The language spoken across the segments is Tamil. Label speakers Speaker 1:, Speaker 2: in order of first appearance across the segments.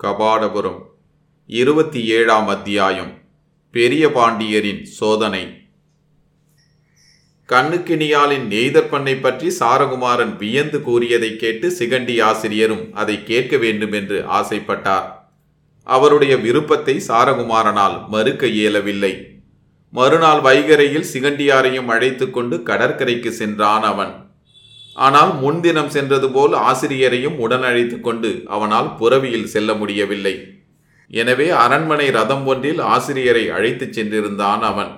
Speaker 1: கபாடபுரம் இருபத்தி ஏழாம் அத்தியாயம் பெரிய பாண்டியரின் சோதனை. கண்ணுக்கினியாலின் நெய்தற்பண்ணை பற்றி சாரகுமாரன் வியந்து கூறியதை கேட்டு சிகண்டி ஆசிரியரும் அதை கேட்க வேண்டும் என்று ஆசைப்பட்டார். அவருடைய விருப்பத்தை சாரகுமாரனால் மறுக்க இயலவில்லை. மறுநாள் வைகரையில் சிகண்டியாரையும் அழைத்து கொண்டு கடற்கரைக்கு சென்றான் அவன். ஆனால் முன்தினம் சென்றது போல் ஆசிரியரையும் உடன் அழைத்து கொண்டு அவனால் புறவியில் செல்ல முடியவில்லை. எனவே அரண்மனை ரதம் ஒன்றில் ஆசிரியரை அழைத்துச் சென்றிருந்தான் அவன்.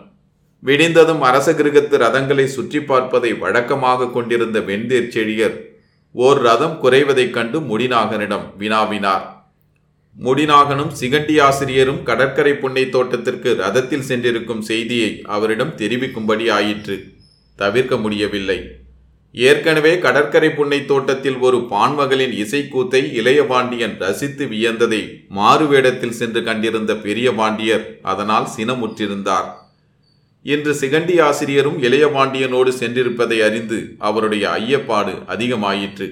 Speaker 1: விடிந்ததும் அரச கிருகத்து ரதங்களை சுற்றி பார்ப்பதை வழக்கமாக கொண்டிருந்த வெண்தேர் செழியர் ஓர் ரதம் குறைவதைக் கண்டு முடிநாகனிடம் வினாவினார். முடிநாகனும் சிகண்டி ஆசிரியரும் கடற்கரை புன்னை தோட்டத்திற்கு ரதத்தில் சென்றிருக்கும் செய்தியை அவரிடம் தெரிவிக்கும்படி ஆயிற்று. தவிர்க்க முடியவில்லை. ஏற்கனவே கடற்கரை புன்னை தோட்டத்தில் ஒரு பான்மகளின் இசைக்கூத்தை இளையபாண்டியன் ரசித்து வியந்ததை மாறுவேடத்தில் சென்று கண்டிருந்த பெரிய பாண்டியர் அதனால் சினமுற்றிருந்தார். இன்று சிகண்டி ஆசிரியரும் இளையபாண்டியனோடு சென்றிருப்பதை அறிந்து அவருடைய ஐயப்பாடு அதிகமாயிற்று.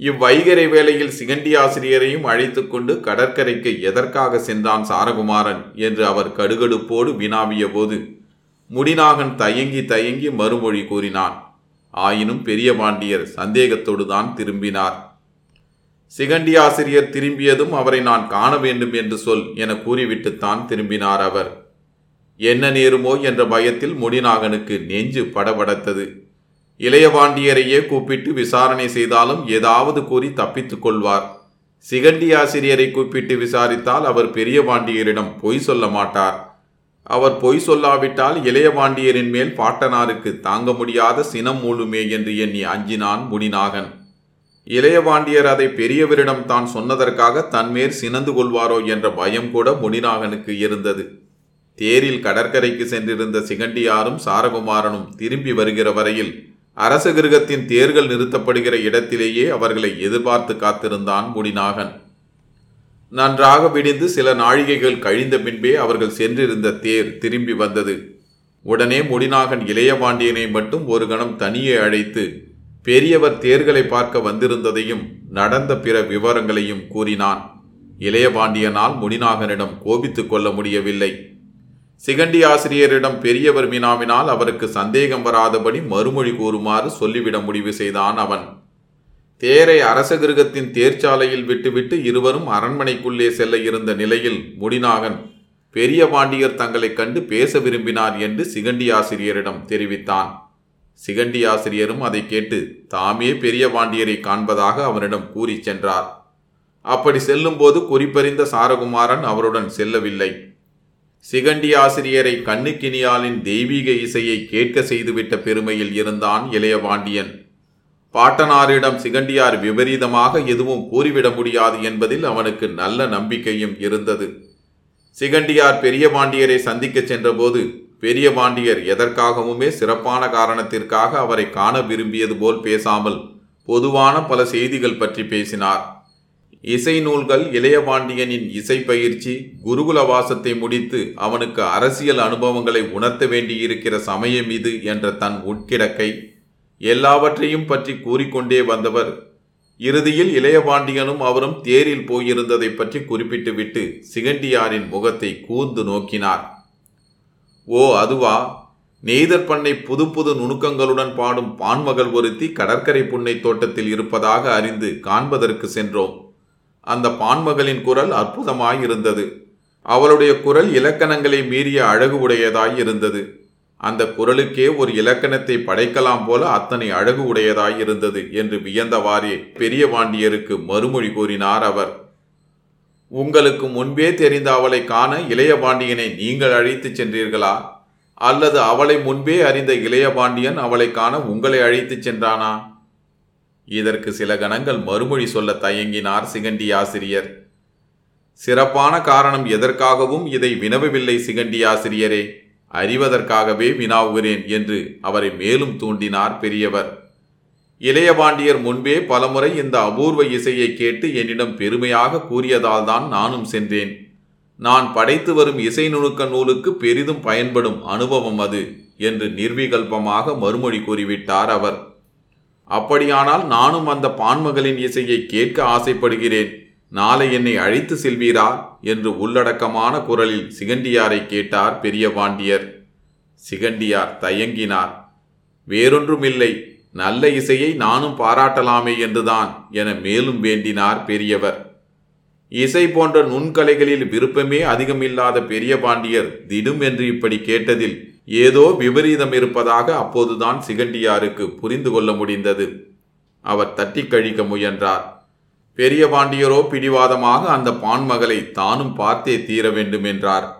Speaker 1: இவ்வைகரை வேளையில் சிகண்டி ஆசிரியரையும் அழைத்து கொண்டு கடற்கரைக்கு எதற்காக சென்றான் சாரகுமாரன் என்று அவர் கடுகடுப்போடு வினாவிய போது முடிநாகன் தயங்கி தயங்கி மறுமொழி கூறினான். ஆயினும் பெரிய பாண்டியர் சந்தேகத்தோடு தான் திரும்பினார். சிகண்டி ஆசிரியர் திரும்பியதும் அவரை நான் காண வேண்டும் என்று சொல் என கூறிவிட்டுத்தான் திரும்பினார் அவர். என்ன நேருமோ என்ற பயத்தில் முடிநாகனுக்கு நெஞ்சு படபடத்தது. இளையபாண்டியரையே கூப்பிட்டு விசாரணை செய்தாலும் ஏதாவது கூறி தப்பித்துக் கொள்வார். சிகண்டி ஆசிரியரை கூப்பிட்டு விசாரித்தால் அவர் பெரிய பாண்டியரிடம் பொய் சொல்ல மாட்டார். அவர் பொய் சொல்லாவிட்டால் இளையபாண்டியரின் மேல் பாட்டனாருக்கு தாங்க முடியாத சினம் மூழுமே என்று எண்ணி அஞ்சினான் முடிநாகன் இளையபாண்டியர் அதை பெரியவரிடம் தான் சொன்னதற்காக தன்மேல் சினந்து கொள்வாரோ என்ற பயம் கூட முடிநாகனுக்கு இருந்தது. தேரில் கடற்கரைக்கு சென்றிருந்த சிகண்டியாரும் சாரகுமாரனும் திரும்பி வருகிற வரையில் அரச கிருகத்தின் தேர்கள் நிறுத்தப்படுகிற இடத்திலேயே அவர்களை எதிர்பார்த்து காத்திருந்தான் முடிநாகன் நன்றாக விடிந்து சில நாழிகைகள் கழிந்த பின்பே அவர்கள் சென்றிருந்த தேர் திரும்பி வந்தது. உடனே முடிநாகன் இளையபாண்டியனை மட்டும் ஒரு கணம் தனியே அழைத்து பெரியவர் தேர்களை பார்க்க வந்திருந்ததையும் நடந்த பிற விவரங்களையும் கூறினான். இளையபாண்டியனால் முடிநாகனிடம் கோபித்துக் கொள்ள முடியவில்லை. சிகண்டி ஆசிரியரிடம் பெரியவர் வினாவினால் அவருக்கு சந்தேகம் வராதபடி மறுமொழி கூறுமாறு சொல்லிவிட முடிவு செய்தான் அவன். தேரை அரச கிருகத்தின் தேர்ச்சாலையில் விட்டுவிட்டு இருவரும் அரண்மனைக்குள்ளே செல்ல இருந்த நிலையில் முடிநாகன் பெரிய பாண்டியர் தங்களைக் கண்டு பேச விரும்பினார் என்று சிகண்டி ஆசிரியரிடம் தெரிவித்தான். சிகண்டி ஆசிரியரும் அதை கேட்டு தாமே பெரிய பாண்டியரை காண்பதாக அவரிடம் கூறி சென்றார். அப்படி செல்லும்போது குறிப்பறிந்த சாரகுமாரன் அவருடன் செல்லவில்லை. சிகண்டி ஆசிரியரை கண்ணுக்கினியாலின் தெய்வீக இசையை கேட்க செய்துவிட்ட பெருமையில் இருந்தான் இளையபாண்டியன் பாட்டனாரிடம் சிகண்டியார் விபரீதமாக எதுவும் கூறிவிட முடியாது என்பதில் அவனுக்கு நல்ல நம்பிக்கையும் இருந்தது. சிகண்டியார் பெரிய பாண்டியரை சந்திக்கச் சென்றபோது பெரிய பாண்டியர் எதற்காகவுமே சிறப்பான காரணத்திற்காக அவரை காண விரும்பியது போல் பேசாமல் பொதுவான பல செய்திகள் பற்றி பேசினார். இசை நூல்கள் இளையபாண்டியனின் இசை பயிற்சி குருகுல வாசத்தை முடித்து அவனுக்கு அரசியல் அனுபவங்களை உணர்த்த வேண்டியிருக்கிற சமயம் இது என்ற தன் உட்கிடக்கை எல்லாவற்றையும் பற்றி கூறிக்கொண்டே வந்தவர். இறுதியில் இளையபாண்டியனும் அவரும் தேரில் போயிருந்ததை பற்றி குறிப்பிட்டுவிட்டு சிகண்டியாரின் முகத்தை கூர்ந்து நோக்கினார். ஓ அதுவா? நெய்தர் பண்ணை புது புது நுணுக்கங்களுடன் பாடும் பான்மகள் ஒருத்தி கடற்கரை புன்னை தோட்டத்தில் இருப்பதாக அறிந்து காண்பதற்கு சென்றோம். அந்த பான்மகளின் குரல் அற்புதமாய் இருந்தது. அவளுடைய குரல் இலக்கணங்களை மீறிய அழகு உடையதாய் இருந்தது. அந்த குரலுக்கே ஒரு இலக்கணத்தை படைக்கலாம் போல அத்தனை அழகு உடையதாயிருந்தது என்று வியந்தவாறே பெரிய பாண்டியருக்கு மறுமொழி கூறினார் அவர். உங்களுக்கு முன்பே தெரிந்த அவளை காண இளைய பாண்டியனை நீங்கள் அழைத்துச் சென்றீர்களா? அல்லது அவளை முன்பே அறிந்த இளைய பாண்டியன் அவளை காண உங்களை அழைத்துச் சென்றானா? இதற்கு சில கணங்கள் மறுமொழி சொல்ல தயங்கினார் சிகண்டி ஆசிரியர். சிறப்பான காரணம் எதற்காகவும் இதை வினவவில்லை சிகண்டி ஆசிரியரே. அறிவதற்காகவே வினாவுகிறேன் என்று அவரை மேலும் தூண்டினார் பெரியவர். இளையபாண்டியர் முன்பே பலமுறை இந்த அபூர்வ இசையை கேட்டு என்னிடம் பெருமையாக கூறியதால் தான் நானும் சென்றேன். நான் படைத்து வரும் இசை நுணுக்க நூலுக்கு பெரிதும் பயன்படும் அனுபவம் அது என்று நிர்விகல்பமாக மறுமொழி கூறிவிட்டார் அவர். அப்படியானால் நானும் அந்த பான்மகளின் இசையை கேட்க ஆசைப்படுகிறேன். நாளை என்னை அழைத்து செல்வீரா? என்று உள்ளடக்கமான குரலில் சிகண்டியாரை கேட்டார் பெரிய பாண்டியர். சிகண்டியார் தயங்கினார். வேறொன்றுமில்லை நல்ல இசையை நானும் பாராட்டலாமே என்றுதான் என மேலும் வேண்டினார் பெரியவர். இசை போன்ற நுண்கலைகளில் விருப்பமே அதிகமில்லாத பெரிய பாண்டியர் திடும் என்று இப்படி கேட்டதில் ஏதோ விபரீதம் இருப்பதாக அப்போதுதான் சிகண்டியாருக்கு புரிந்து கொள்ள முடிந்தது. அவர் தட்டி கழிக்க முயன்றார். பெரிய பாண்டியரோ பிடிவாதமாக அந்த பான்மகளை தானும் பார்த்தே தீர வேண்டும் என்றார்.